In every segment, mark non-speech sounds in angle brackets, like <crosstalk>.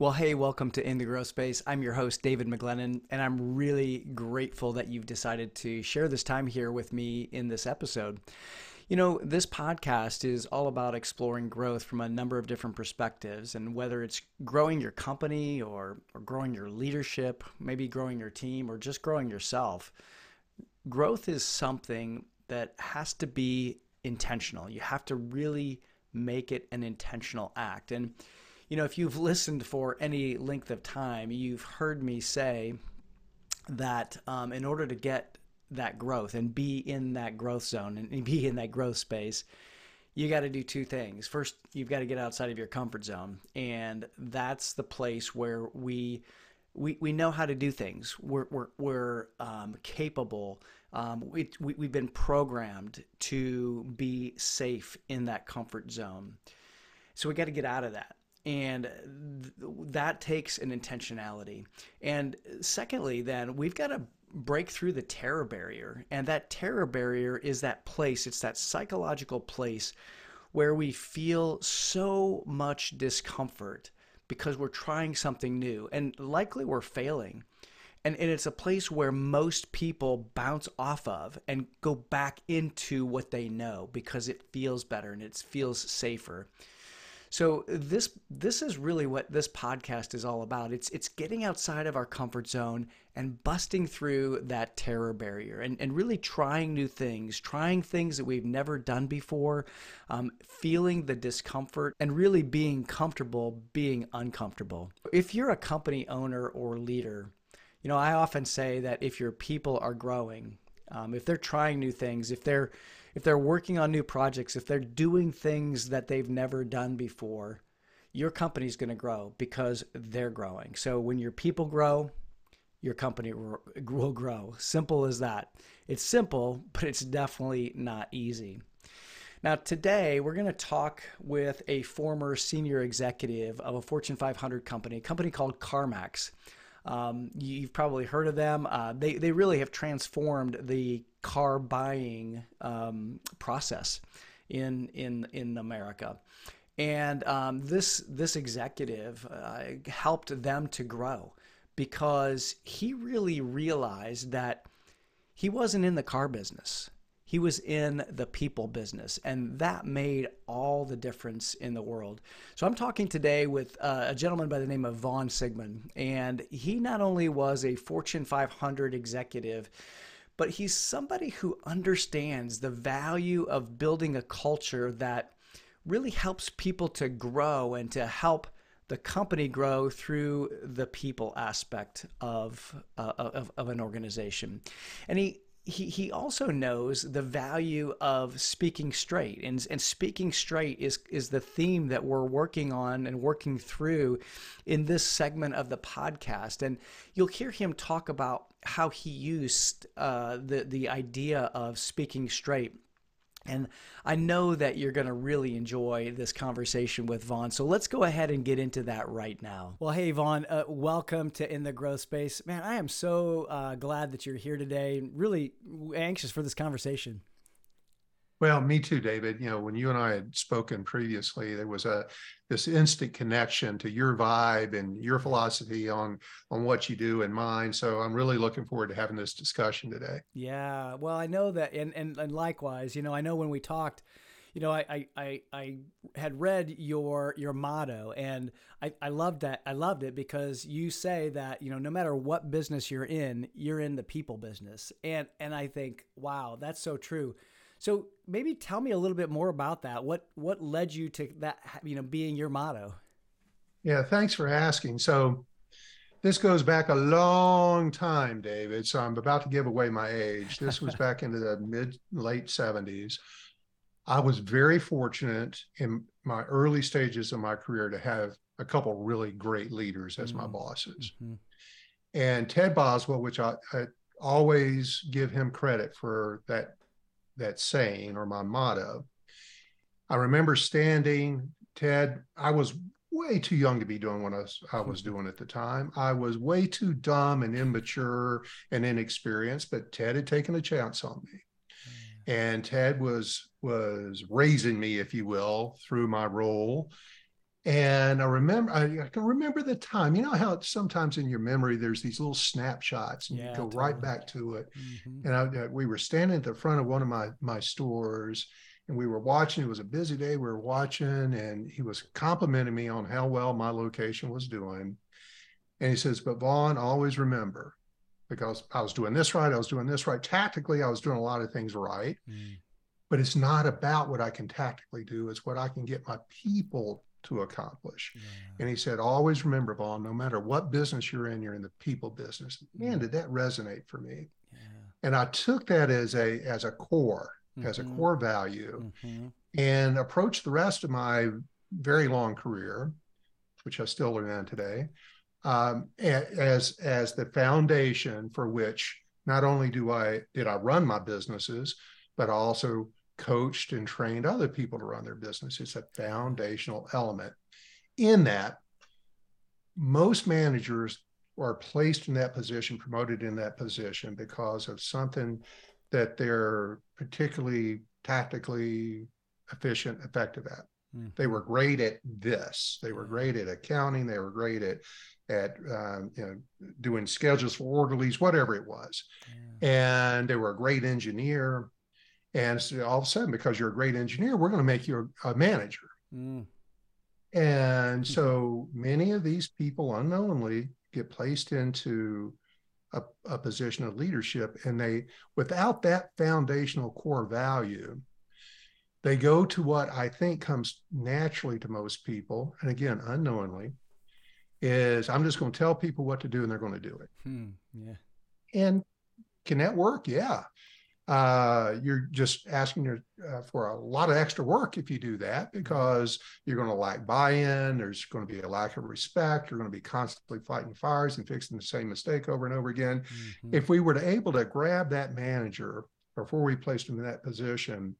Well, hey, welcome to In the Growth Space. I'm your host, David McGlennen, and I'm really grateful that you've decided to share this time here with me in this episode. You know, this podcast is all about exploring growth from a number of different perspectives, and whether it's growing your company or, or growing your leadership, maybe growing your team, or just growing yourself, growth is something that has to be intentional. You have to really make it an intentional act. And you know, if you've listened for any length of time, you've heard me say that um, in order to get that growth and be in that growth zone and be in that growth space, you got to do two things. First, you've got to get outside of your comfort zone, and that's the place where we we, we know how to do things. We're we're, we're um, capable. Um, we, we we've been programmed to be safe in that comfort zone. So we got to get out of that and th- that takes an intentionality. And secondly then we've got to break through the terror barrier and that terror barrier is that place it's that psychological place where we feel so much discomfort because we're trying something new and likely we're failing. And, and it's a place where most people bounce off of and go back into what they know because it feels better and it feels safer so this this is really what this podcast is all about. It's it's getting outside of our comfort zone and busting through that terror barrier and, and really trying new things, trying things that we've never done before, um, feeling the discomfort and really being comfortable being uncomfortable. If you're a company owner or leader, you know, I often say that if your people are growing, um, if they're trying new things, if they're if they're working on new projects, if they're doing things that they've never done before, your company's going to grow because they're growing. So when your people grow, your company will grow. Simple as that. It's simple, but it's definitely not easy. Now, today we're going to talk with a former senior executive of a Fortune 500 company, a company called CarMax. Um, you've probably heard of them. Uh, they, they really have transformed the car buying um, process in, in, in America. And um, this, this executive uh, helped them to grow because he really realized that he wasn't in the car business he was in the people business, and that made all the difference in the world. So I'm talking today with uh, a gentleman by the name of Vaughn Sigmon, and he not only was a Fortune 500 executive, but he's somebody who understands the value of building a culture that really helps people to grow and to help the company grow through the people aspect of, uh, of, of an organization. And he he, he also knows the value of speaking straight and, and speaking straight is is the theme that we're working on and working through in this segment of the podcast. And you'll hear him talk about how he used uh, the the idea of speaking straight and I know that you're going to really enjoy this conversation with Vaughn. So let's go ahead and get into that right now. Well, hey, Vaughn, uh, welcome to In the Growth Space. Man, I am so uh, glad that you're here today. Really anxious for this conversation. Well, me too, David. You know, when you and I had spoken previously, there was a this instant connection to your vibe and your philosophy on on what you do and mine. So I'm really looking forward to having this discussion today. Yeah. Well, I know that and and, and likewise, you know, I know when we talked, you know, I, I, I, had read your your motto and I, I loved that. I loved it because you say that, you know, no matter what business you're in, you're in the people business. And and I think, wow, that's so true. So maybe tell me a little bit more about that. What what led you to that you know being your motto? Yeah, thanks for asking. So this goes back a long time, David. So I'm about to give away my age. This was back into the mid late 70s. I was very fortunate in my early stages of my career to have a couple really great leaders as mm-hmm. my bosses. Mm-hmm. And Ted Boswell, which I, I always give him credit for that that saying or my motto. I remember standing, Ted, I was way too young to be doing what I was, I was doing at the time. I was way too dumb and immature and inexperienced, but Ted had taken a chance on me. Mm. And Ted was was raising me, if you will, through my role. And I remember, I, I, can remember the time. You know how sometimes in your memory there's these little snapshots, and yeah, you go totally. right back to it. Mm-hmm. And I, we were standing at the front of one of my my stores, and we were watching. It was a busy day. We were watching, and he was complimenting me on how well my location was doing. And he says, "But Vaughn, always remember, because I was doing this right, I was doing this right. Tactically, I was doing a lot of things right." Mm. But it's not about what I can tactically do; it's what I can get my people to accomplish. Yeah. And he said, always remember, Vaughn, no matter what business you're in, you're in the people business. Man, mm-hmm. did that resonate for me. Yeah. And I took that as a as a core, mm-hmm. as a mm-hmm. core value, mm-hmm. and approached the rest of my very long career, which I still learn on today, um, as as the foundation for which not only do I did I run my businesses, but I also coached and trained other people to run their business. It's a foundational element. In that, most managers are placed in that position, promoted in that position because of something that they're particularly tactically efficient, effective at. Mm-hmm. They were great at this. They were great at accounting. They were great at at um, you know doing schedules for orderlies, whatever it was. Yeah. And they were a great engineer. And so all of a sudden, because you're a great engineer, we're going to make you a, a manager. Mm. And hmm. so many of these people unknowingly get placed into a, a, position of leadership. And they, without that foundational core value, they go to what I think comes naturally to most people. And again, unknowingly, is I'm just going to tell people what to do and they're going to do it. Hmm. Yeah. And can that work? Yeah uh, you're just asking your, uh, for a lot of extra work if you do that mm-hmm. because you're going to lack buy-in there's going to be a lack of respect you're going to be constantly fighting fires and fixing the same mistake over and over again mm-hmm. if we were to able to grab that manager before we placed them in that position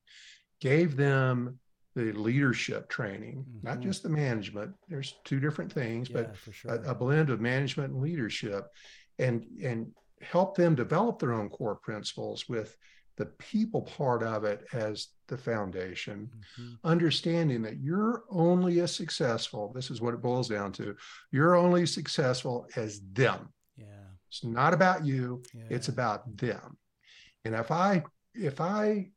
gave them the leadership training mm-hmm. not just the management there's two different things yeah, but sure. a, a blend of management and leadership and and help them develop their own core principles with the people part of it as the foundation, mm-hmm. understanding that you're only as successful. This is what it boils down to. You're only successful as them. Yeah. It's not about you, yeah. it's about them. And if I if I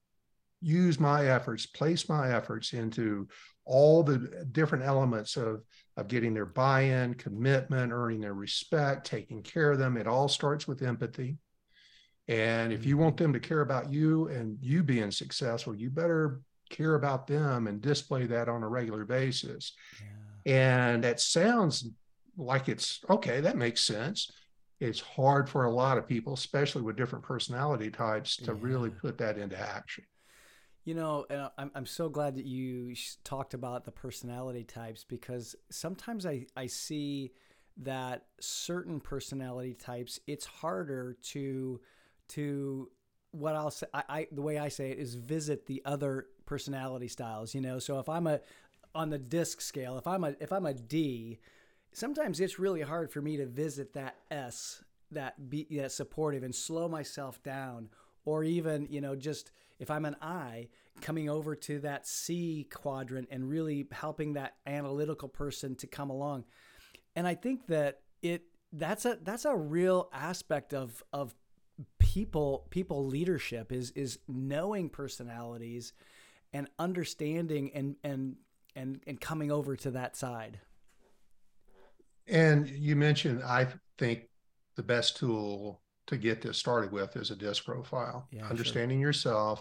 use my efforts, place my efforts into all the different elements of of getting their buy-in, commitment, earning their respect, taking care of them, it all starts with empathy. And if you want them to care about you and you being successful, you better care about them and display that on a regular basis. Yeah. And that sounds like it's okay, that makes sense. It's hard for a lot of people, especially with different personality types, to yeah. really put that into action. You know, and I'm, I'm so glad that you talked about the personality types because sometimes I, I see that certain personality types, it's harder to to what I'll say, I, I, the way I say it is visit the other personality styles. You know, so if I'm a on the disc scale, if I'm a if I'm a D, sometimes it's really hard for me to visit that S, that be that supportive, and slow myself down, or even you know just if I'm an I, coming over to that C quadrant and really helping that analytical person to come along. And I think that it that's a that's a real aspect of of people people leadership is is knowing personalities and understanding and and and and coming over to that side and you mentioned i think the best tool to get this started with is a disc profile yeah, understanding sure. yourself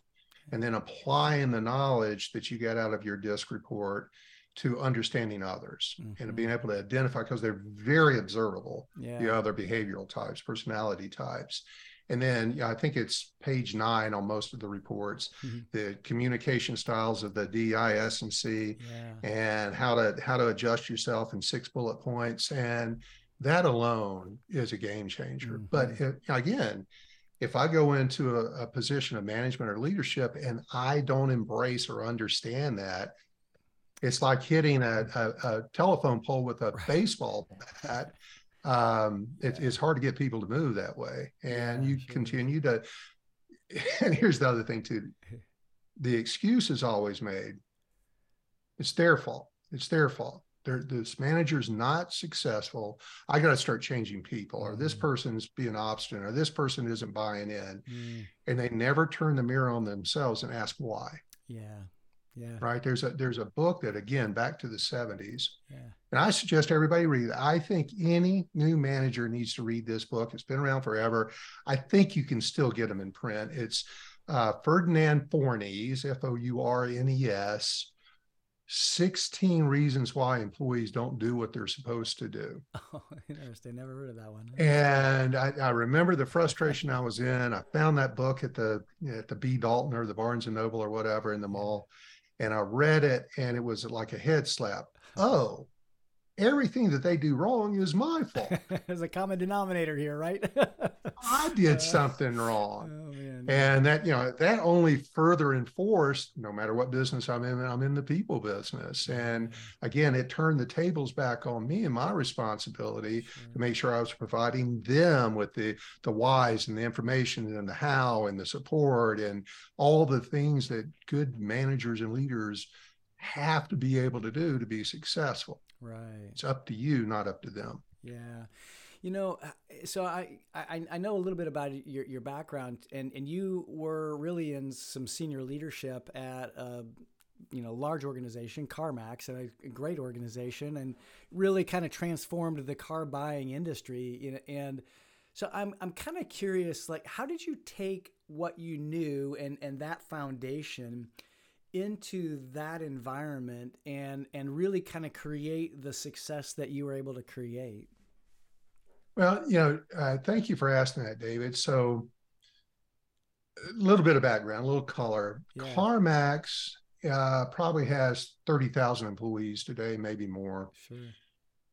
and then applying the knowledge that you get out of your disc report to understanding others mm-hmm. and being able to identify because they're very observable yeah. the other behavioral types personality types and then I think it's page nine on most of the reports, mm-hmm. the communication styles of the D, I, S, and C, yeah. and how to how to adjust yourself in six bullet points. And that alone is a game changer. Mm-hmm. But it, again, if I go into a, a, position of management or leadership and I don't embrace or understand that, it's like hitting a, a, a telephone pole with a right. baseball bat um, it, it's hard to get people to move that way. And yeah, you sure. continue to, <laughs> and here's the other thing too the excuse is always made. It's their fault. It's their fault. there, this manager's not successful. I got to start changing people, or this Mm. person's being obstinate, or this person isn't buying in. Mm, And they never turn the mirror on themselves and ask why. yeah. Yeah. Right? There's a there's a book that again back to the 70s. Yeah. And I suggest everybody read it. I think any new manager needs to read this book. It's been around forever. I think you can still get them in print. It's uh, Ferdinand Fournies, F O U R N E S, 16 Reasons Why Employees Don't Do What They're Supposed to Do. <laughs> Oh, interesting. Never heard of that one. And I, I remember the frustration I was in. I found that book at the at the B Dalton or the Barnes and Noble or whatever in the mall, and I read it, and it was like a head slap. Oh, everything that they do wrong is my fault. <laughs> There's a common denominator here, right? <laughs> I did uh, something wrong. Oh. And that, you know, that only further enforced, no matter what business I'm in, I'm in the people business. Mm-hmm. And again, it turned the tables back on me and my responsibility to make sure I was providing them with the the whys and the information and the how and the support and all the things that good managers and leaders have to be able to do to be successful. Right. It's up to you, not up to them. Yeah. You know, uh, so I, I I know a little bit about your your background, and and you were really in some senior leadership at a you know large organization, CarMax, and a great organization, and really kind of transformed the car buying industry. You know, and so I'm I'm kind of curious, like, how did you take what you knew and and that foundation? Into that environment and and really kind of create the success that you were able to create Well, you know, uh, thank you for asking that, David. So, a little bit of background, a little color. Yeah. CarMax uh, probably has 30,000 employees today, maybe more. sure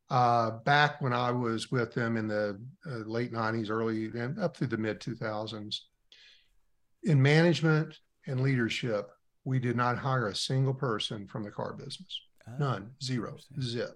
Uh, back when I was with them in the uh, late 90s, early and up through the mid 2000s, in management and leadership, we did not hire a single person from the car business. Ah, None, zero, zip,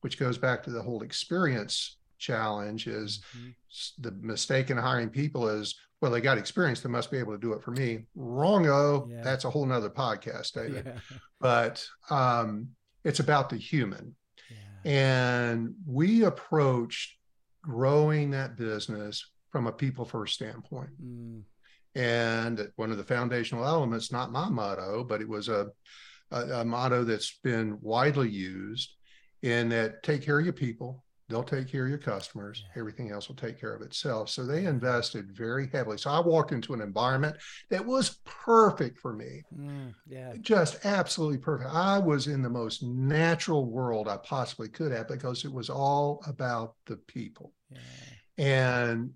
which goes back to the whole experience challenge is Mhm. the mistake in hiring people is, well, they got experience. They must be able to do it for me. Wrongo. Yeah. That's a whole nother podcast, David. yeah <laughs> But um, it's about the human. yeah And we approached growing that business from a people first standpoint. Mm, And one of the foundational elements, not my motto, but it was a, a, a motto that's been widely used in that take care of your people, they'll take care of your customers, everything else will take care of itself. So they invested very heavily. So I walked into an environment that was perfect for me, mm, yeah. Just absolutely perfect. I was in the most natural world I possibly could have because it was all about the people. Yeah. And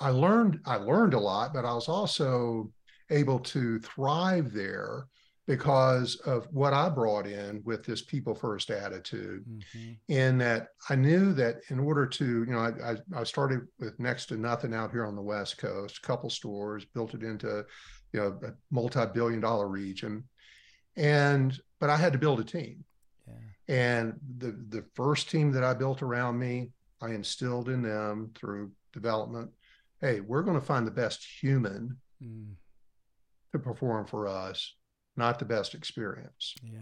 I learned I learned a lot, but I was also able to thrive there because of what I brought in with this people first attitude. mhm, In that I knew that in order to, you know, I, I, I started with next to nothing out here on the West Coast, a couple stores, built it into, you know, a multi-billion dollar region. And but I had to build a team. yeah And the the first team that I built around me, I instilled in them through development. Hey, we're going to find the best human mm, to perform for us, not the best experience. yeah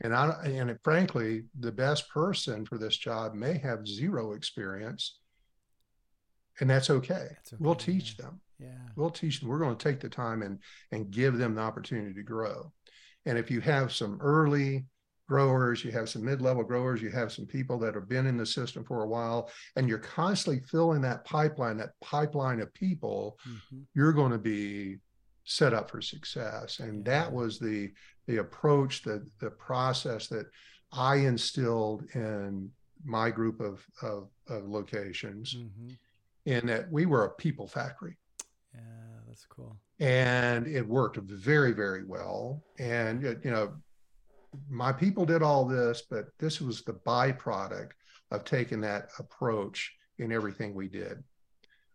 And I and frankly, the best person for this job may have zero experience, and that's okay. That's We'll teach yeah. them. yeah We'll teach them. We're going to take the time and and give them the opportunity to grow. And if you have some early growers, you have some mid-level growers, you have some people that have been in the system for a while, and you're constantly filling that pipeline, that pipeline of people, mhm, you're going to be set up for success. And that was the the approach, the the process that I instilled in my group of of, of locations, mhm. in that we were a people factory. Yeah that's cool. And it worked very very well. And you know my people did all this but this was the byproduct of taking that approach in everything we did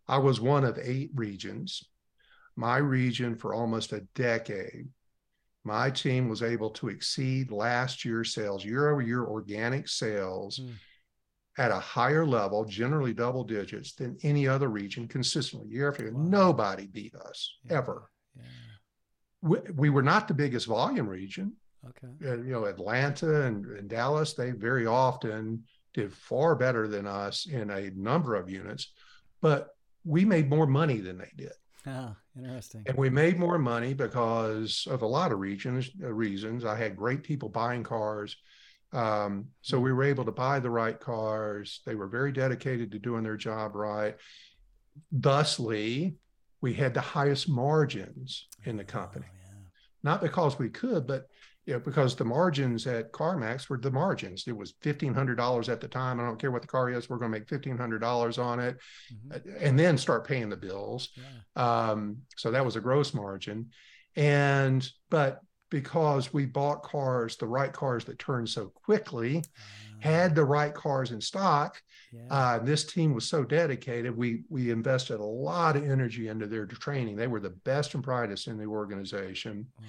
i was one of eight regions my region for almost a decade my team was able to exceed last year's sales year over year organic sales Mm. at a higher level generally double digits than any other region consistently year after year Wow. nobody beat us Yeah, ever yeah we, we were not the biggest volume region. Okay. And, you know, Atlanta and, and Dallas, they very often did far better than us in a number of units, but we made more money than they did. Ah, interesting. And we made more money because of a lot of regions, uh, reasons. I had great people buying cars. Um, so we were able to buy the right cars. They were very dedicated to doing their job right. Thusly, we had the highest margins in the company. Oh, yeah. Not because we could, but you know, because the margins at CarMax were the margins. It was fifteen hundred dollars at the time. I don't care what the car is. We're going to make fifteen hundred dollars on it, mm-hmm. and then start paying the bills. Yeah. Um, so that was a gross margin, and but because we bought cars, the right cars that turned so quickly, uh, had the right cars in stock. Yeah. Uh, this team was so dedicated. We we invested a lot of energy into their training. They were the best and brightest in the organization. Wow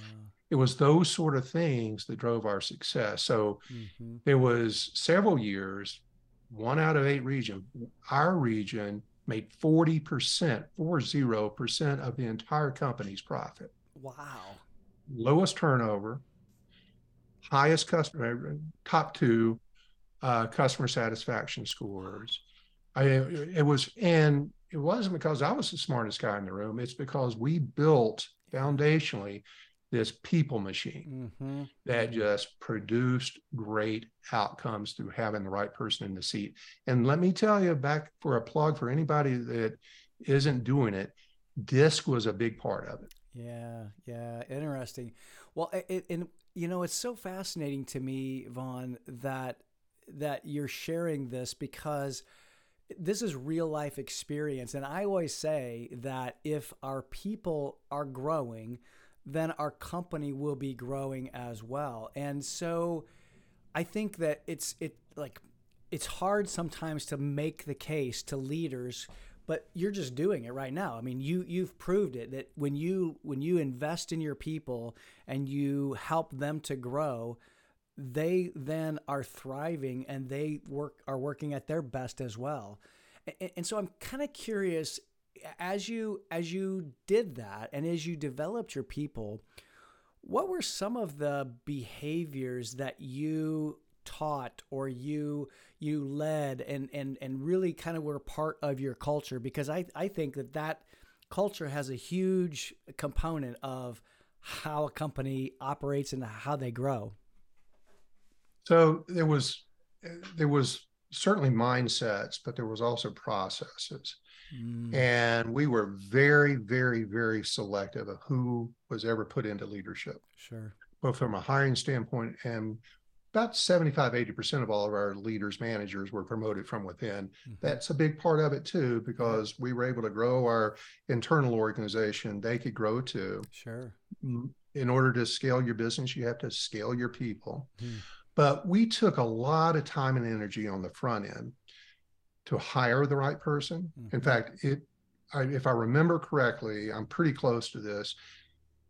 it was those sort of things that drove our success. So mm-hmm. there was several years, one out of eight region, our region made 40%, 40% of the entire company's profit. Wow. Lowest turnover, highest customer, top two uh, customer satisfaction scores. I, it was, and it wasn't because I was the smartest guy in the room. It's because we built foundationally this people machine mm-hmm. that mm-hmm. just produced great outcomes through having the right person in the seat. And let me tell you, back for a plug for anybody that isn't doing it, DISC was a big part of it. Yeah, yeah, interesting. Well, it, and you know, it's so fascinating to me, Vaughn, that that you're sharing this because this is real life experience and i always say that if our people are growing then our company will be growing as well. And so I think that it's it like it's hard sometimes to make the case to leaders but you're just doing it right now. I mean, you you've proved it that when you when you invest in your people and you help them to grow, they then are thriving and they work are working at their best as well. And, and so I'm kind of curious as you as you did that and as you developed your people what were some of the behaviors that you taught or you you led and and and really kind of were part of your culture? Because i i think that that culture has a huge component of how a company operates and how they grow. So there was there was certainly mindsets but there was also processes Mm. And we were very, very, very selective of who was ever put into leadership. Sure. Both from a hiring standpoint and about 75, 80% of all of our leaders, managers were promoted from within. Mm-hmm. That's a big part of it too, because we were able to grow our internal organization. They could grow too. Sure. In order to scale your business, you have to scale your people. Mm. But we took a lot of time and energy on the front end to hire the right person. Mm-hmm. In fact, it, I, if I remember correctly, I'm pretty close to this.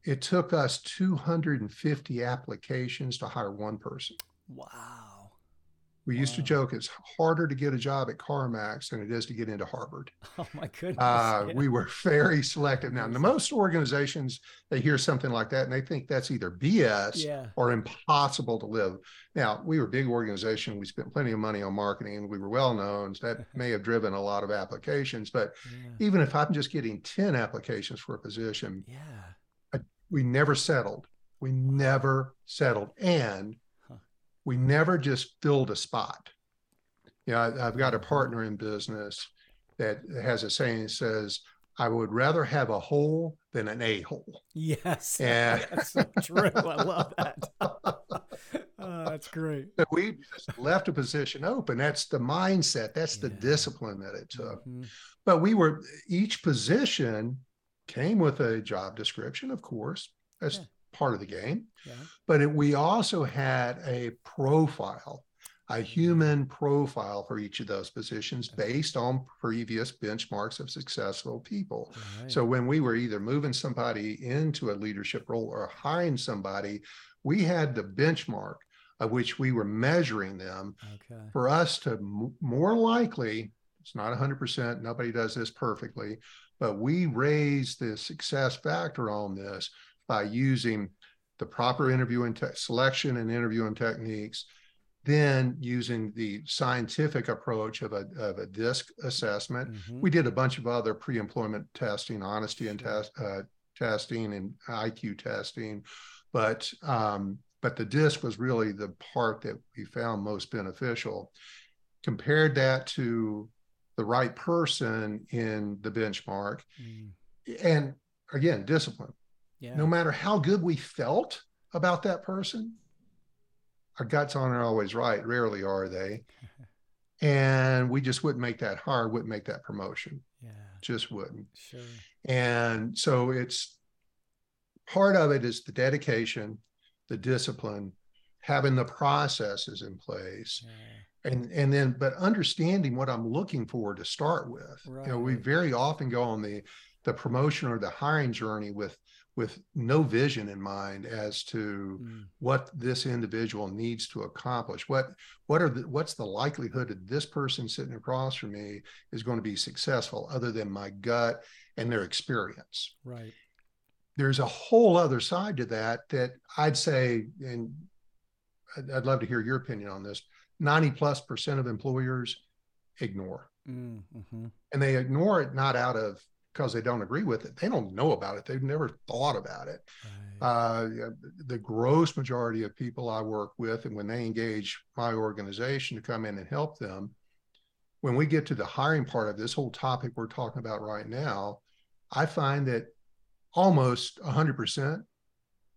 It took us 250 applications to hire one person. Wow. We used to joke it's harder to get a job at CarMax than it is to get into Harvard. <laughs> Oh my goodness! Uh, yeah. We were very selective. Now, the most organizations they hear something like that and they think that's either BS yeah. or impossible to live. Now, we were a big organization. We spent plenty of money on marketing. We were well known. So that <laughs> may have driven a lot of applications. But yeah. even if I'm just getting ten applications for a position, yeah, I, we never settled. We never settled, and we never just filled a spot. You know, I, have got a partner in business that has a saying that says, I would rather have a hole than an a hole. Yes. <laughs> And that's so true. I love that. <laughs> oh, that's great. We left a position open. That's the mindset. That's the discipline that it took. Mm-hmm. But we were, each position came with a job description, of course. That's yeah part of the game. Yeah. But it, we also had a profile, a human profile for each of those positions based on previous benchmarks of successful people. Right. So when we were either moving somebody into a leadership role or hiring somebody, we had the benchmark of which we were measuring them okay. for us to m- more likely it's not 100% nobody does this perfectly but we raise the success factor on this by using the proper interviewing te- selection and interviewing techniques, then using the scientific approach of a, of a DISC assessment. Mhm. We did a bunch of other pre-employment testing, honesty and test, uh, testing and IQ testing, but um, but the DISC was really the part that we found most beneficial. Compared that to the right person in the benchmark, Mm. and again, discipline. Yeah. No matter how good we felt about that person, our guts aren't always right. Rarely are they. <laughs> And we just wouldn't make that hire, wouldn't make that promotion. yeah. Just wouldn't. Sure. And so it's part of it is the dedication, the discipline, having the processes in place. Yeah. And and then but understanding what I'm looking for to start with. You know, we very often go on the the promotion or the hiring journey with with no vision in mind as to Mm. what this individual needs to accomplish what what are the what's the likelihood that this person sitting across from me is going to be successful other than my gut and their experience Right. there's a whole other side to that that i'd say and I'd, I'd love to hear your opinion on this 90 plus percent of employers ignore Mm. hmm and they ignore it not out of because they don't agree with it they don't know about it they've never thought about it Right. uh, the gross majority of people I work with, and when they engage my organization to come in and help them, when we get to the hiring part of this whole topic we're talking about right now, I find that almost 100%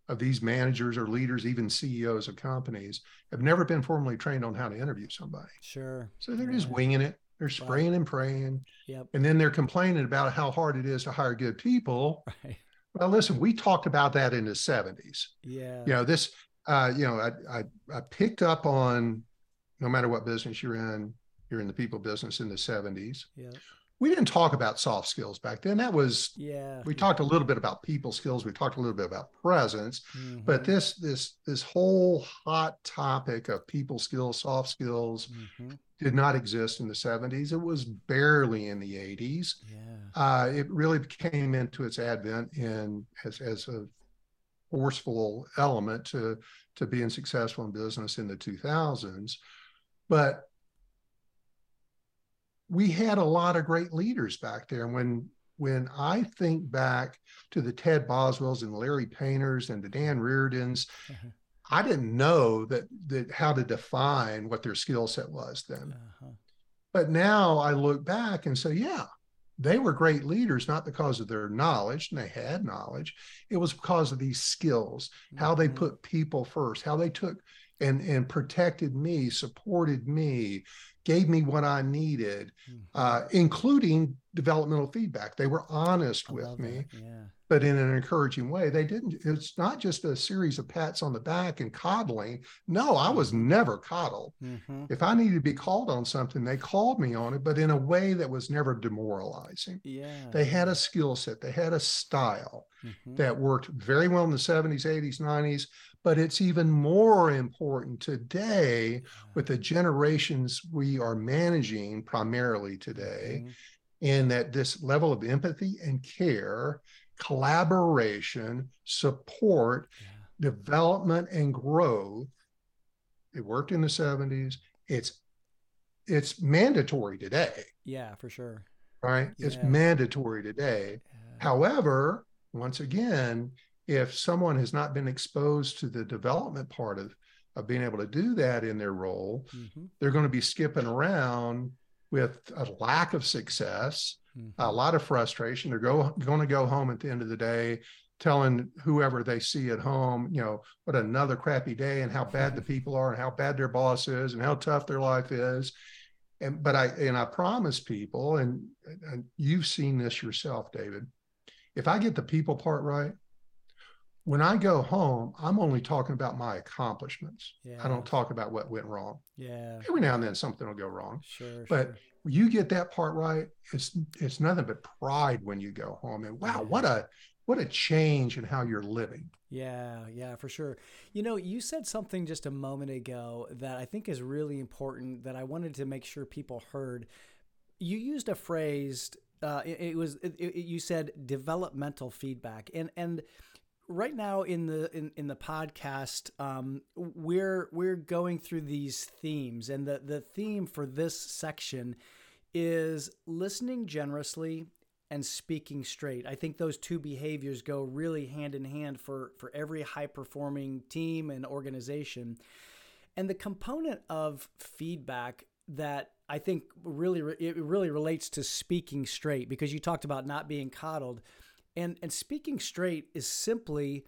of these managers or leaders, even CEOs of companies, have never been formally trained on how to interview somebody. sure. So they're just winging it. They're spraying and praying. Yep. And then they're complaining about how hard it is to hire good people. <laughs> Right. Well, listen, we talked about that in the 70s Yeah. you know this uh you know I, I i picked up on no matter what business you're in you're in the people business in the 70s Yeah. We didn't talk about soft skills back then that was Yeah. we talked a little bit about people skills we talked a little bit about presence but Mhm. this this this whole hot topic of people skills soft skills Mhm. did not exist in the 70s it was barely in the 80s Yeah. uh, it really came into its advent in as, as a forceful element to to being successful in business in the 2000s but we had a lot of great leaders back there and when when i think back to the ted boswells and larry painters and the dan reardons Mhm. i didn't know that that how to define what their skill set was then Uh-huh. but now I look back and say, yeah, they were great leaders, not because of their knowledge, and they had knowledge. It was because of these skills, how they Mhm. put people first, how they took and and protected me, supported me, gave me what I needed, Mhm. uh, including developmental feedback. They were honest I with me. Yeah. but in an encouraging way. They didn't, it's not just a series of pats on the back and coddling. No, I was never coddled. hmm If I needed to be called on something, they called me on it, but in a way that was never demoralizing. Yeah. They had a skill set, they had a style Mhm. that worked very well in the 70s, 80s, 90s, but it's even more important today with the generations we are managing primarily today Mhm. in that this level of empathy and care, collaboration, support, Yeah. development and growth. It worked in the 70s. It's it's mandatory today, Yeah, for sure. right? It's mandatory today. Yeah. However, once again, if someone has not been exposed to the development part of, of being able to do that in their role, Mhm. they're going to be skipping around with a lack of success, Mhm. a lot of frustration. They're go, going to go home at the end of the day telling whoever they see at home, you know, what another crappy day and how bad the people are and how bad their boss is and how tough their life is. And but I and I promise people, and, and you've seen this yourself, David. If I get the people part right, when I go home, I'm only talking about my accomplishments. Yeah. I don't talk about what went wrong. Yeah. Every now and then something will go wrong. Sure. But sure. you get that part right, it's it's nothing but pride when you go home. And wow, what a what a change in how you're living. Yeah, yeah, for sure. You know, you said something just a moment ago that I think is really important that I wanted to make sure people heard. You used a phrase. Uh, it, it was it, it, you said developmental feedback, and and right now in the in, in the podcast um, we're we're going through these themes and the the theme for this section is listening generously and speaking straight. I think those two behaviors go really hand in hand for for every high performing team and organization. And the component of feedback that I think really it really relates to speaking straight because you talked about not being coddled and and speaking straight is simply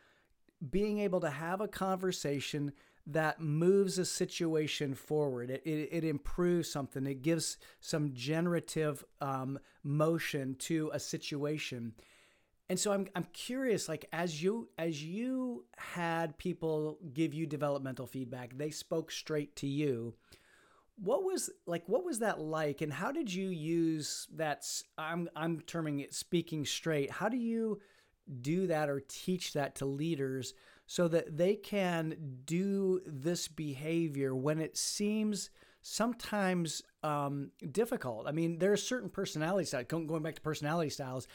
being able to have a conversation that moves a situation forward. It, it, it improves something. It gives some generative um, motion to a situation. And so I'm, I'm curious, like as you as you had people give you developmental feedback, they spoke straight to you what was like what was that like and how did you use that i'm i'm terming it speaking straight how do you do that or teach that to leaders so that they can do this behavior when it seems sometimes um, difficult? I mean there are certain personality styles going back to personality styles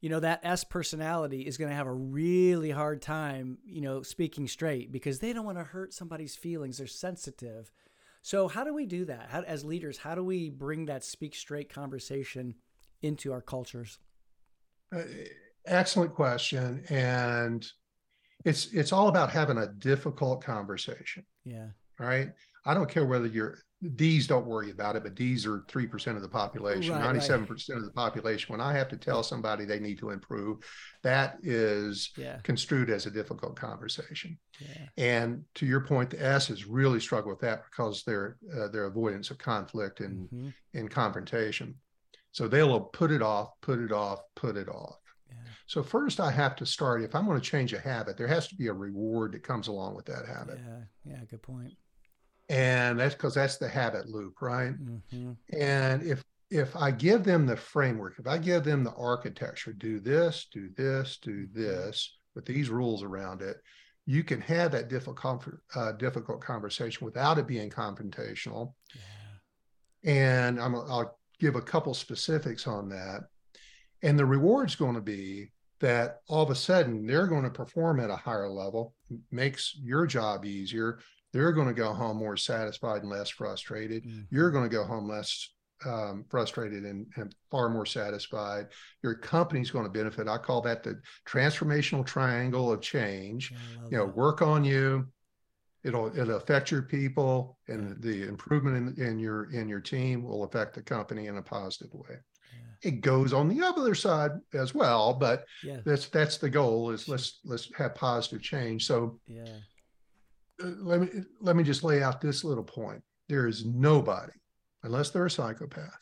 you know that s personality is going to have a really hard time you know speaking straight because they don't want to hurt somebody's feelings they're sensitive so, how do we do that? How, as leaders, how do we bring that speak straight conversation into our cultures? Uh, excellent question, and it's it's all about having a difficult conversation. Yeah. Right. I don't care whether you're D's don't worry about it, but D's are 3% of the population, right, 97% right. of the population. When I have to tell somebody they need to improve, that is yeah. construed as a difficult conversation. Yeah. And to your point, the S's really struggle with that because their uh, their avoidance of conflict and mm-hmm. in confrontation. So they'll put it off, put it off, put it off. Yeah. So first I have to start if I'm going to change a habit, there has to be a reward that comes along with that habit. Yeah. Yeah, good point and that's because that's the habit loop right mm-hmm. and if if i give them the framework if i give them the architecture do this do this do mm-hmm. this with these rules around it you can have that difficult uh, difficult conversation without it being confrontational yeah. and i will give a couple specifics on that and the reward's going to be that all of a sudden they're going to perform at a higher level makes your job easier they're going to go home more satisfied and less frustrated. Mm-hmm. You're going to go home less um, frustrated and, and, far more satisfied. Your company's going to benefit. I call that the transformational triangle of change. Yeah, you know, that. work on you. It'll it'll affect your people, and yeah. the improvement in, in your in your team will affect the company in a positive way. Yeah. It goes on the other side as well, but that's that's the goal. Is let's let's have positive change. So yeah Uh, let me let me just lay out this little point. There is nobody, unless they're a psychopath,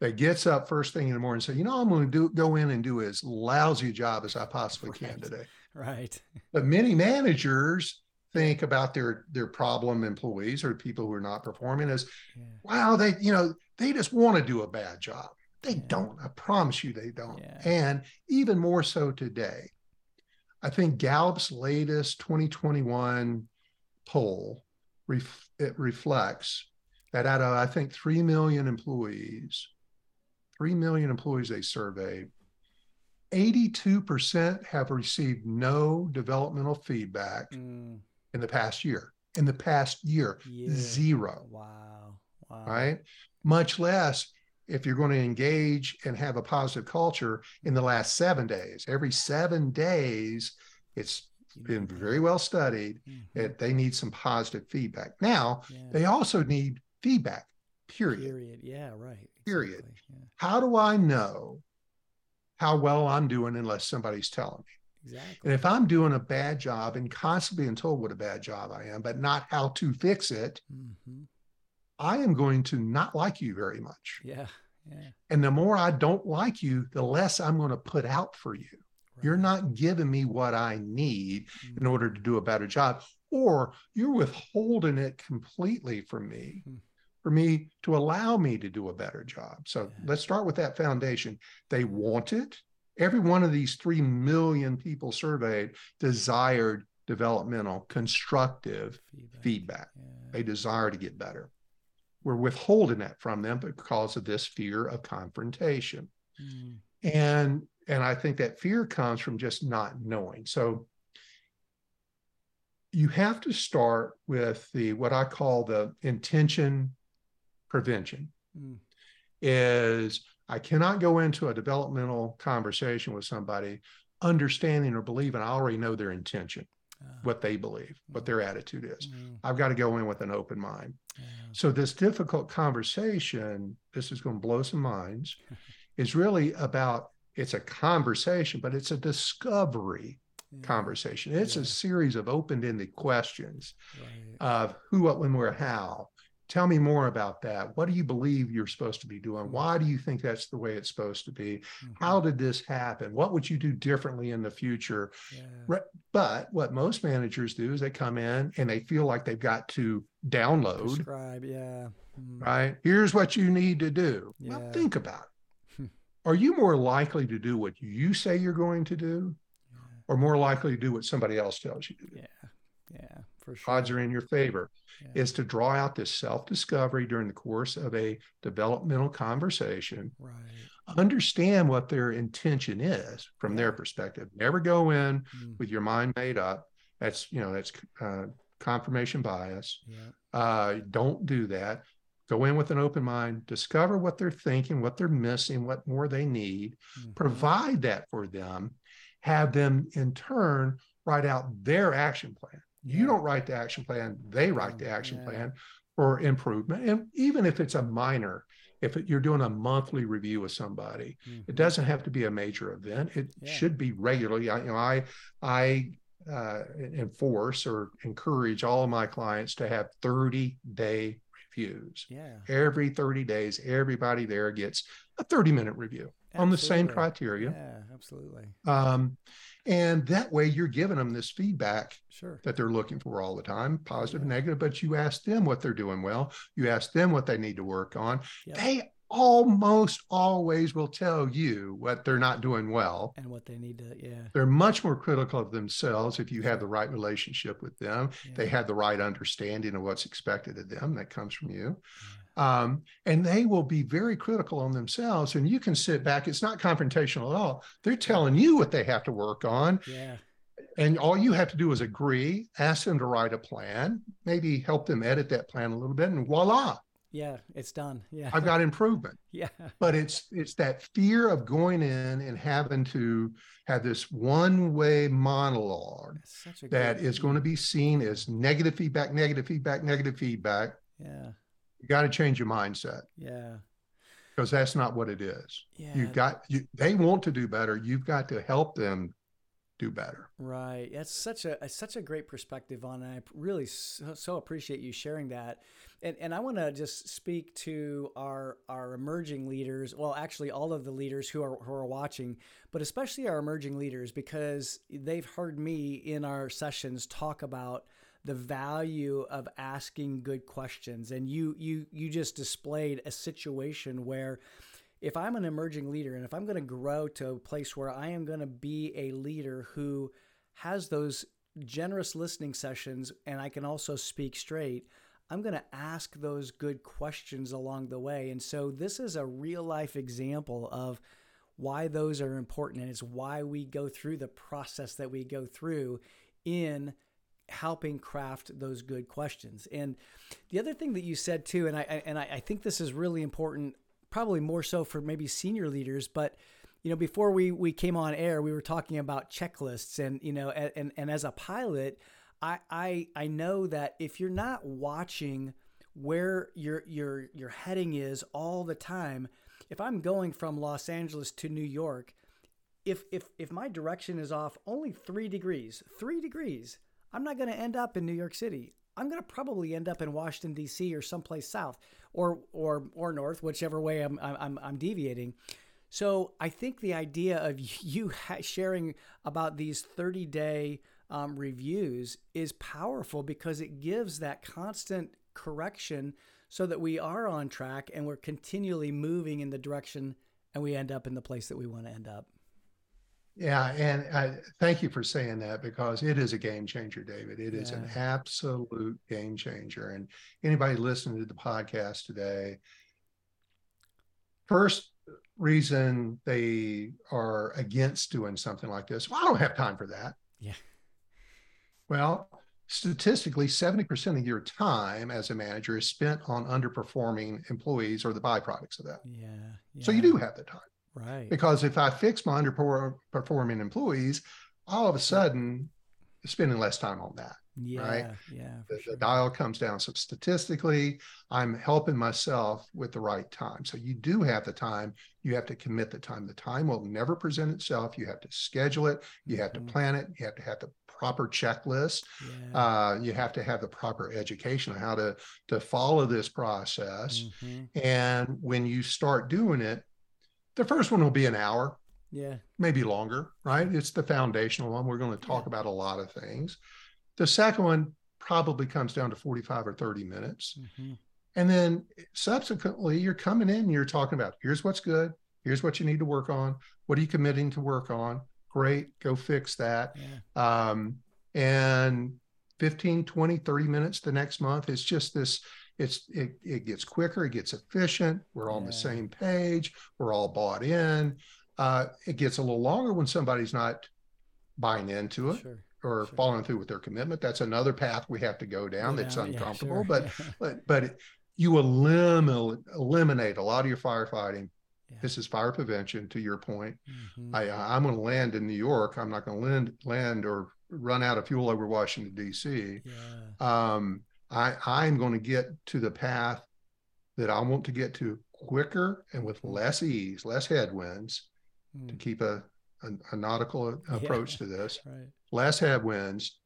that gets up first thing in the morning and say, you know, I'm going to do go in and do as lousy a job as I possibly right. can today. Right. <laughs> But many managers think about their their problem employees or people who are not performing as, yeah. wow, they you know they just want to do a bad job. They yeah. don't. I promise you, they don't. Yeah. And even more so today. I think Gallup's latest 2021 poll ref, it reflects that out of I think three million employees, three million employees they surveyed, 82% have received no developmental feedback mm. in the past year. In the past year, yeah. zero. Wow. Wow. Right? Much less if you're going to engage and have a positive culture in the last seven days. Every seven days, it's been very well studied mm-hmm. that they need some positive feedback. Now, yeah. they also need feedback, period. Period. Yeah, right. Period. Exactly. Yeah. How do I know how well I'm doing unless somebody's telling me? Exactly. And if I'm doing a bad job and constantly being told what a bad job I am, but not how to fix it, mm-hmm. I am going to not like you very much. Yeah. Yeah. And the more I don't like you, the less I'm going to put out for you. Right. You're not giving me what I need mm-hmm. in order to do a better job, or you're withholding it completely from me, mm-hmm. for me to allow me to do a better job. So yeah. let's start with that foundation. They want it. Every one of these 3 million people surveyed desired developmental, constructive feedback. feedback. Yeah. They desire to get better we're withholding that from them because of this fear of confrontation. Mm. And and I think that fear comes from just not knowing. So you have to start with the what I call the intention prevention. Mm. Is I cannot go into a developmental conversation with somebody understanding or believing I already know their intention, what they believe, what their attitude is. Mm. I've got to go in with an open mind. Yeah. So this difficult conversation, this is going to blow some minds, <laughs> is really about it's a conversation, but it's a discovery yeah. conversation. It's yeah. a series of open-ended questions right. of who, what, when, where, how. Tell me more about that. What do you believe you're supposed to be doing? Mm-hmm. Why do you think that's the way it's supposed to be? Mm-hmm. How did this happen? What would you do differently in the future? Yeah. But what most managers do is they come in and they feel like they've got to download. Describe, yeah. Mm. Right. Here's what you need to do. Yeah. Well, think about it. <laughs> Are you more likely to do what you say you're going to do or more likely to do what somebody else tells you to do. Yeah. Yeah, for sure. Odds are in your favor. Yeah. Is to draw out this self discovery during the course of a developmental conversation. Right. Understand what their intention is from yeah. their perspective. Never go in mm. with your mind made up. That's, you know, that's uh, confirmation bias. Yeah. Uh, don't do that. Go in with an open mind, discover what they're thinking, what they're missing, what more they need, mm-hmm. provide that for them, have them in turn write out their action plan. You don't write the action plan, they write the action yeah. plan for improvement. And even if it's a minor, if it, you're doing a monthly review with somebody, mm-hmm. it doesn't have to be a major event. It yeah. should be regularly. I, you know, I I uh, enforce or encourage all of my clients to have 30 day reviews. Yeah. Every 30 days, everybody there gets a 30 minute review absolutely. on the same criteria. Yeah, absolutely. Um, and that way you're giving them this feedback sure. that they're looking for all the time, positive, yeah. negative, but you ask them what they're doing well. You ask them what they need to work on. Yep. They almost always will tell you what they're not doing well and what they need to yeah they're much more critical of themselves if you have the right relationship with them yeah. they have the right understanding of what's expected of them that comes from you yeah. Um, and they will be very critical on themselves. And you can sit back it's not confrontational at all. They're telling you what they have to work on. Yeah. And all you have to do is agree ask them to write a plan maybe help them edit that plan a little bit and voila! Yeah it's done. Yeah. I've got improvement. <laughs> Yeah. But it's it's that fear of going in and having to have this one way monologue that is going to be seen as negative feedback negative feedback negative feedback. Yeah you got to change your mindset yeah because that's not what it is yeah you've got you, they want to do better you've got to help them do better. Right. That's such a such a great perspective on it. I really so, so appreciate you sharing that. And and I want to just speak to our our emerging leaders. Well, actually, all of the leaders who are who are watching, but especially our emerging leaders because they've heard me in our sessions talk about the value of asking good questions and you you you just displayed a situation where if I'm an emerging leader and if I'm going to grow to a place where I am going to be a leader who has those generous listening sessions and I can also speak straight, I'm going to ask those good questions along the way. And so this is a real life example of why those are important and it's why we go through the process that we go through in helping craft those good questions. And the other thing that you said too, and I and I, think this is really important probably more so for maybe senior leaders, but you know, before we we came on air, we were talking about checklists, and you know, and and as a pilot, I I I know that if you're not watching where your your your heading is all the time, if I'm going from Los Angeles to New York, if if if my direction is off only three degrees, three degrees, I'm not going to end up in New York City. I'm going to probably end up in Washington D.C. or someplace south or or or north, whichever way I'm I'm I'm deviating. So I think the idea of <laughs> you sharing about these 30 day um, reviews is powerful because it gives that constant correction so that we are on track and we're continually moving in the direction and we end up in the place that we want to end up. Yeah, and I, thank you for saying that because it is a game changer, David. It is yeah. an absolute game changer. And anybody listening to the podcast today, first, reason they are against doing something like this. Well, I don't have time for that. Yeah. Well, statistically, 70% of your time as a manager is spent on underperforming employees or the byproducts of that. Yeah. yeah. So you do have the time. Right. Because if I fix my underperforming employees, all of a sudden spending less time on that. Yeah. Right. Yeah. The, sure. the dial comes down. So statistically, I'm helping myself with the right time. So you do have the time. You have to commit the time. The time will never present itself. You have to schedule it. You have to Mhm. plan it. You have to have the proper checklist. Yeah. Uh, you have to have the proper education on how to to follow this process. Mhm. And when you start doing it, the first one will be an hour Yeah. maybe longer, right? It's the foundational one. We're going to talk Yeah. about a lot of things. The second one probably comes down to 45 or 30 minutes. hmm And then subsequently, you're coming in and you're talking about here's what's good, here's what you need to work on. What are you committing to work on? Great, go fix that. Yeah. Um, and 15, 20, 30 minutes the next month. It's just this, it's it, it gets quicker, it gets efficient. We're on the same page, we're all bought in. Uh, it gets a little longer when somebody's not buying into it Sure. or sure. following through with their commitment. That's another path we have to go down Go that's down, yeah, uncomfortable, sure. but <laughs> but but you eliminate eliminate a lot of your firefighting. Yeah. This is fire prevention. To your point, Mhm. I I'm going to land in New York. I'm not going to land land or run out of fuel over Washington D.C. yeah. Um, I I'm going to get to the path that I want to get to quicker and with less ease, less headwinds to Mm. keep a a, a nautical approach Yeah. to this. Right. Less headwinds,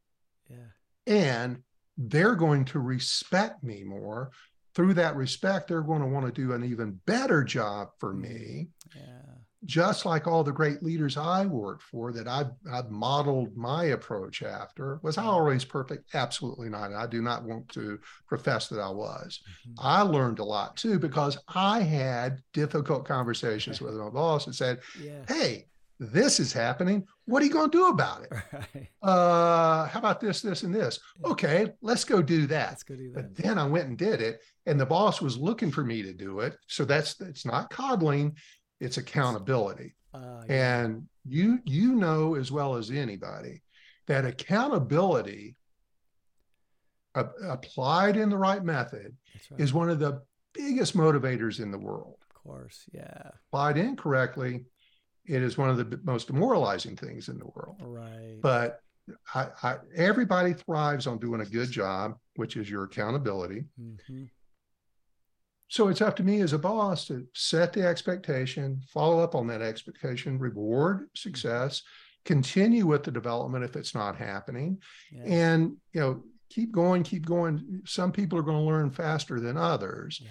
Yeah. and they're going to respect me more. Through that respect, they're going to want to do an even better job for me, Yeah. Just like all the great leaders I worked for that I've, I've modeled my approach after. Was I always perfect? Absolutely not. I do not want to profess that I was. Mhm. I learned a lot too because I had difficult conversations <laughs> with my boss and said, Yeah. Hey, this is happening. What are you going to do about it? Right. Uh, how about this, this, and this? Okay, let's go do that. Let's go do But then I went and did it, and the boss was looking for me to do it. So that's it's not coddling, it's accountability. Uh, yeah. And you you know as well as anybody that accountability applied in the right method right. is one of the biggest motivators in the world. Of course. Yeah. Applied incorrectly, it is one of the most demoralizing things in the world. Right. But I, I, everybody thrives on doing a good job, which is your accountability. hmm So it's up to me as a boss to set the expectation, follow up on that expectation, reward success, continue with the development if it's not happening, Yeah. and you know keep going, keep going. Some people are going to learn faster than others. yeah.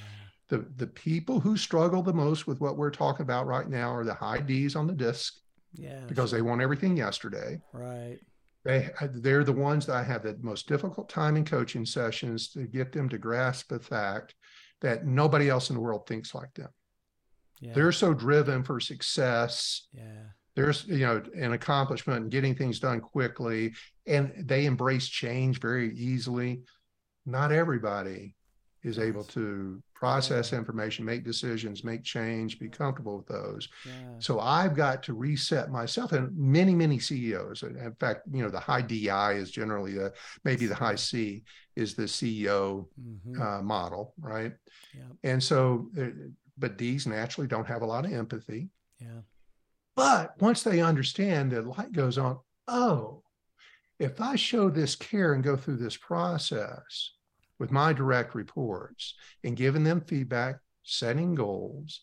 The the people who struggle the most with what we're talking about right now are the high D's on the DISC Yeah. because they want everything yesterday. Right. they uh, they're the ones that I have the most difficult time in coaching sessions to get them to grasp the fact that nobody else in the world thinks like them. Yeah. They're so driven for success. Yeah. There's you know an accomplishment and getting things done quickly, and they embrace change very easily. Not everybody is able to process Yeah. information, make decisions, make change, be comfortable with those. Yeah. So I've got to reset myself and many, many CEOs. In fact, you know, the high DI is generally the maybe the high C is the CEO hmm uh, model, right? yeah. And so, uh, but D's naturally don't have a lot of empathy. Yeah. But once they understand, the light goes on. Oh, if I show this care and go through this process with my direct reports and giving them feedback, setting goals,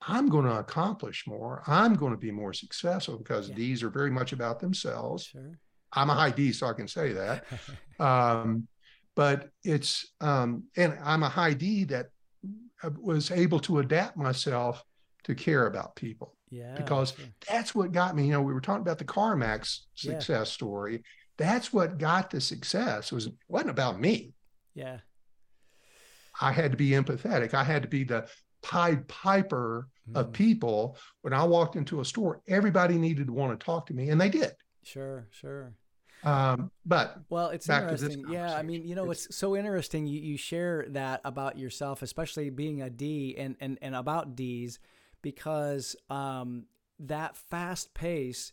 I'm going to accomplish more. I'm going to be more successful because Yeah. D's are very much about themselves. Sure. I'm a high D, so I can say that. <laughs> Um, but it's, um, and I'm a high D that was able to adapt myself to care about people yeah. because sure. that's what got me. You know, we were talking about the CarMax Yeah. success story. That's what got the success. It was it wasn't about me. Yeah. I had to be empathetic. I had to be the Pied Piper of Mm. people. When I walked into a store, everybody needed to want to talk to me, and they did. Sure. Sure. Um, but Well, it's back to this interesting. Yeah, I mean, you know, conversation. it's so interesting. You, you share that about yourself, especially being a D and, and, and about D's, because um, that fast pace,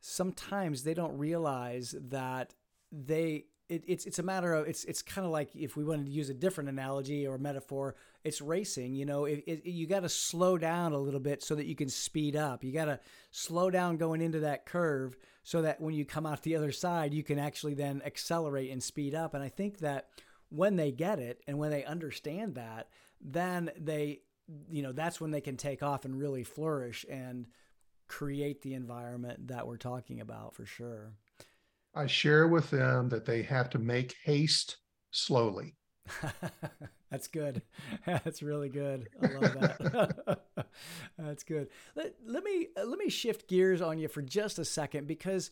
sometimes they don't realize that they it, it's it's a matter of it's it's kind of like if we wanted to use a different analogy or metaphor, it's racing. You know, it, it, you got to slow down a little bit so that you can speed up. You got to slow down going into that curve so that when you come out the other side, you can actually then accelerate and speed up. And I think that when they get it and when they understand that, then they, you know, that's when they can take off and really flourish and create the environment that we're talking about for sure. I share with them that they have to make haste slowly. <laughs> That's good. <laughs> That's really good. I love that. <laughs> That's good. Let, let me let me shift gears on you for just a second because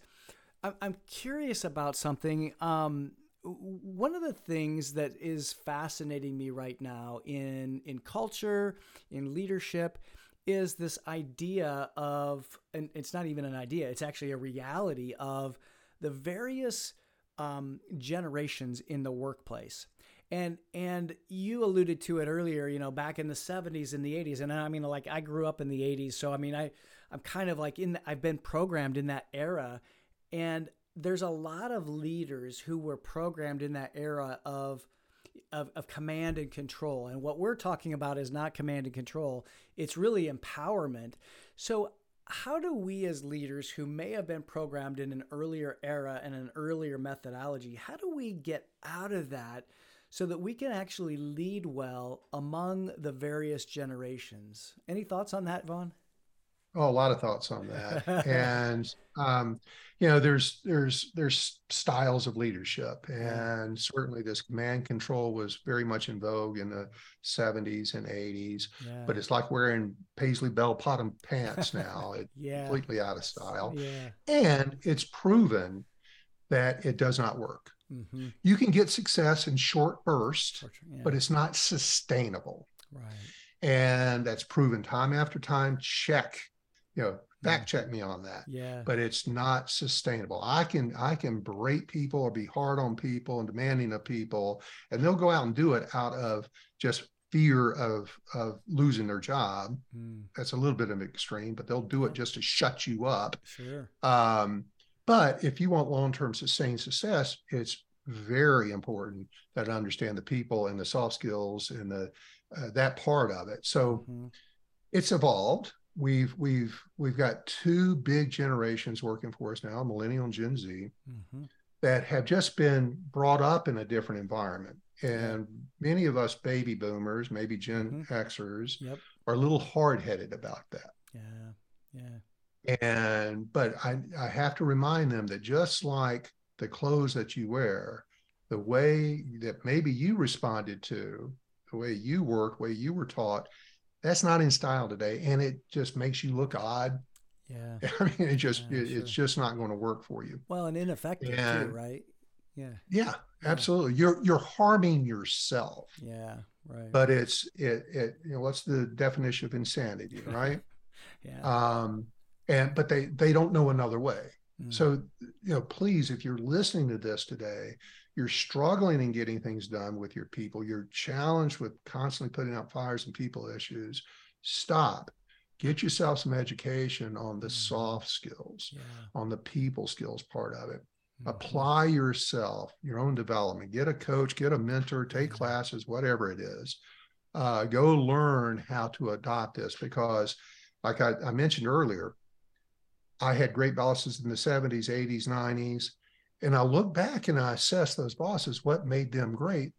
I'm, I'm curious about something. Um, one of the things that is fascinating me right now in in culture, in leadership, is this idea of, and it's not even an idea; it's actually a reality of the various um, generations in the workplace. And and you alluded to it earlier, you know, back in the 70s and the 80s. And I mean, like I grew up in the 80s, so I mean, I I'm kind of like in. I've been programmed in that era, and there's a lot of leaders who were programmed in that era of, of, of command and control. And what we're talking about is not command and control, it's really empowerment. So, how do we as leaders who may have been programmed in an earlier era and an earlier methodology, how do we get out of that so that we can actually lead well among the various generations? Any thoughts on that, Vaughn? Oh, a lot of thoughts on that. <laughs> and um, you know, there's there's there's styles of leadership, and certainly this command control was very much in vogue in the 70s and 80s. Yeah. But it's like wearing paisley bell bottom pants <laughs> now. It's yeah. completely out of style. Yeah. And it's proven that it does not work. Mm-hmm. You can get success in short bursts, yeah. but it's not sustainable. Right. And that's proven time after time. Check you know fact check me on that. Yeah. But it's not sustainable. I can i can berate people or be hard on people and demanding of people and they'll go out and do it out of just fear of of losing their job. Mm. that's a little bit of an extreme but they'll do it just to shut you up. Sure. Um, but if you want long-term sustained success it's very important that I understand the people and the soft skills and the uh, that part of it. So mm-hmm. it's evolved we've we've we've got two big generations working for us now, millennial and Gen Z, mm-hmm. that have just been brought up in a different environment. And many of us baby boomers, maybe Gen mm-hmm. Xers, yep. are a little hard headed about that. Yeah. Yeah. And but I, I have to remind them that just like the clothes that you wear, the way that maybe you responded to, the way you worked, way you were taught, that's not in style today, and it just makes you look odd. Yeah, <laughs> I mean, it just yeah, it, sure. it's just not going to work for you. Well, and ineffective and, too, right? Yeah. yeah. Yeah, absolutely. You're you're harming yourself. Yeah, right. But it's it it you know what's the definition of insanity, <laughs> right? yeah. Um, and but they they don't know another way. Mm. So you know, please, if you're listening to this today, you're struggling in getting things done with your people, you're challenged with constantly putting out fires and people issues, stop. Get yourself some education on the mm-hmm. soft skills, yeah. on the people skills part of it. Mm-hmm. Apply yourself, your own development. Get a coach, get a mentor, take mm-hmm. classes, whatever it is. Uh, go learn how to adopt this because, like I, I mentioned earlier, I had great bosses in the 70s, 80s, 90s and I look back and I assess those bosses, what made them great.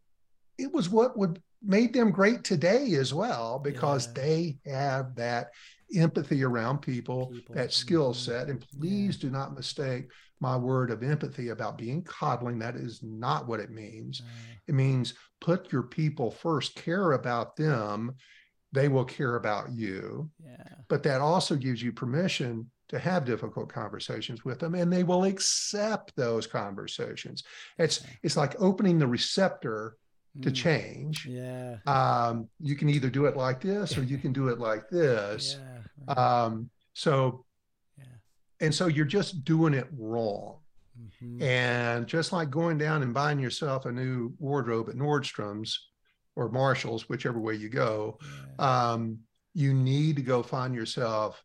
It was what would made them great today as well, because yeah. they have that empathy around people, people. that skill mm-hmm. set. And please yeah. do not mistake my word of empathy about being coddling. That is not what it means. It means put your people first, care about them. They will care about you. Yeah. But that also gives you permission to have difficult conversations with them and they will accept those conversations it's it's like opening the receptor to mm. change yeah um, you can either do it like this or you can do it like this yeah, right. um, so yeah. and so you're just doing it wrong mm-hmm. and just like going down and buying yourself a new wardrobe at Nordstrom's or Marshalls whichever way you go yeah. um, you need to go find yourself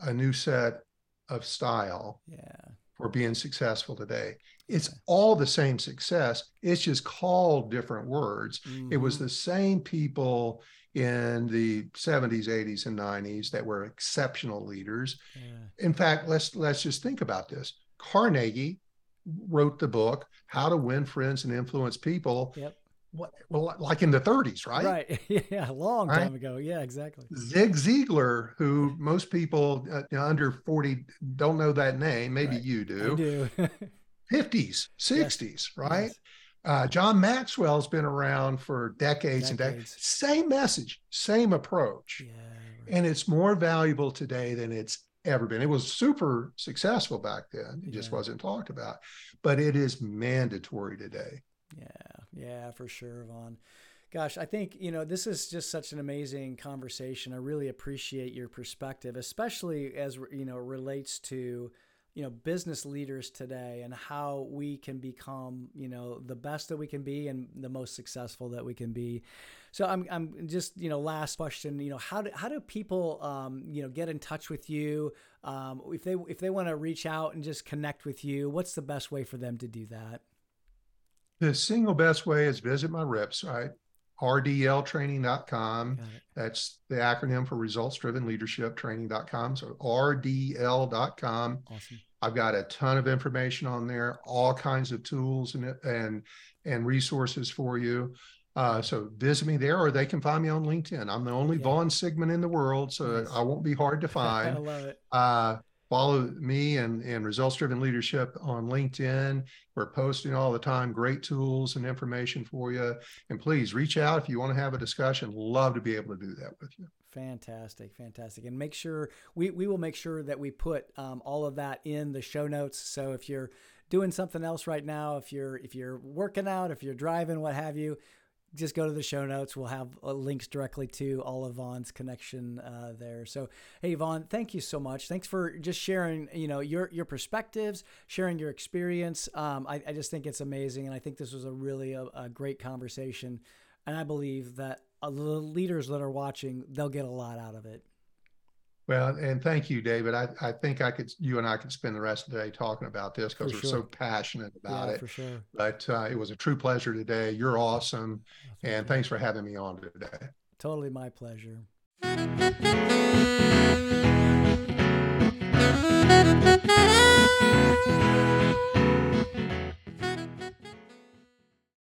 a new set of style yeah. for being successful today. It's Yeah. all the same success. It's just called different words. It was Mhm. the same people in the 70s, 80s, and 90s that were exceptional leaders. yeah. In fact, let's let's just think about this. Carnegie wrote the book How to Win Friends and Influence People. Yep. What, well, like in the 30s, right? Right. <laughs> Yeah. A long Right? time ago. Yeah. Exactly. Zig Ziglar, who most people uh, under 40 don't know that name, maybe Right. you I do. do. <laughs> 50s, 60s, right? Yes. Uh, John Maxwell's been around for decades, and decades. Decades. Same message, same approach. Yeah. right. And it's more valuable today than it's ever been. It was super successful back then. It just wasn't talked about, but it is mandatory today. Yeah, yeah, for sure, Vaughn. Gosh, I think, you know, this is just such an amazing conversation. I really appreciate your perspective, especially as, you know, relates to, you know, business leaders today and how we can become, you know, the best that we can be and the most successful that we can be. So I'm, I'm just, you know, last question, you know, how do, how do people, um, you know, get in touch with you? Um, if they, if they want to reach out and just connect with you, what's the best way for them to do that? The single best way is visit my website, rdltraining.com. That's the acronym for results driven leadership training.com. So rdl.com. Awesome. I've got a ton of information on there, all kinds of tools and and and resources for you. Uh, so visit me there, or they can find me on LinkedIn. I'm the only Yeah. Vaughn Sigmon in the world, so Nice. I won't be hard to <laughs> I find. love it. uh, follow me and, and results driven leadership on LinkedIn. We're posting all the time, great tools and information for you. And please reach out if you want to have a discussion. Love to be able to do that with you. Fantastic, fantastic. And make sure we, we will make sure that we put um, all of that in the show notes. So if you're doing something else right now, if you're if you're working out, if you're driving, what have you, just go to the show notes. We'll have uh, links directly to all of Vaughn's connection uh, there. So, hey, Vaughn, thank you so much. Thanks for just sharing, you know, your your perspectives, sharing your experience. Um, I, I just think it's amazing, and I think this was a really a, a great conversation. And I believe that uh, the leaders that are watching, they'll get a lot out of it. Well, and thank you, David. I, I think I could, you and I could spend the rest of the day talking about this because we're sure. so passionate about yeah, it. for sure. But uh, it was a true pleasure today. You're awesome. Thank And you. thanks for having me on today. Totally my pleasure.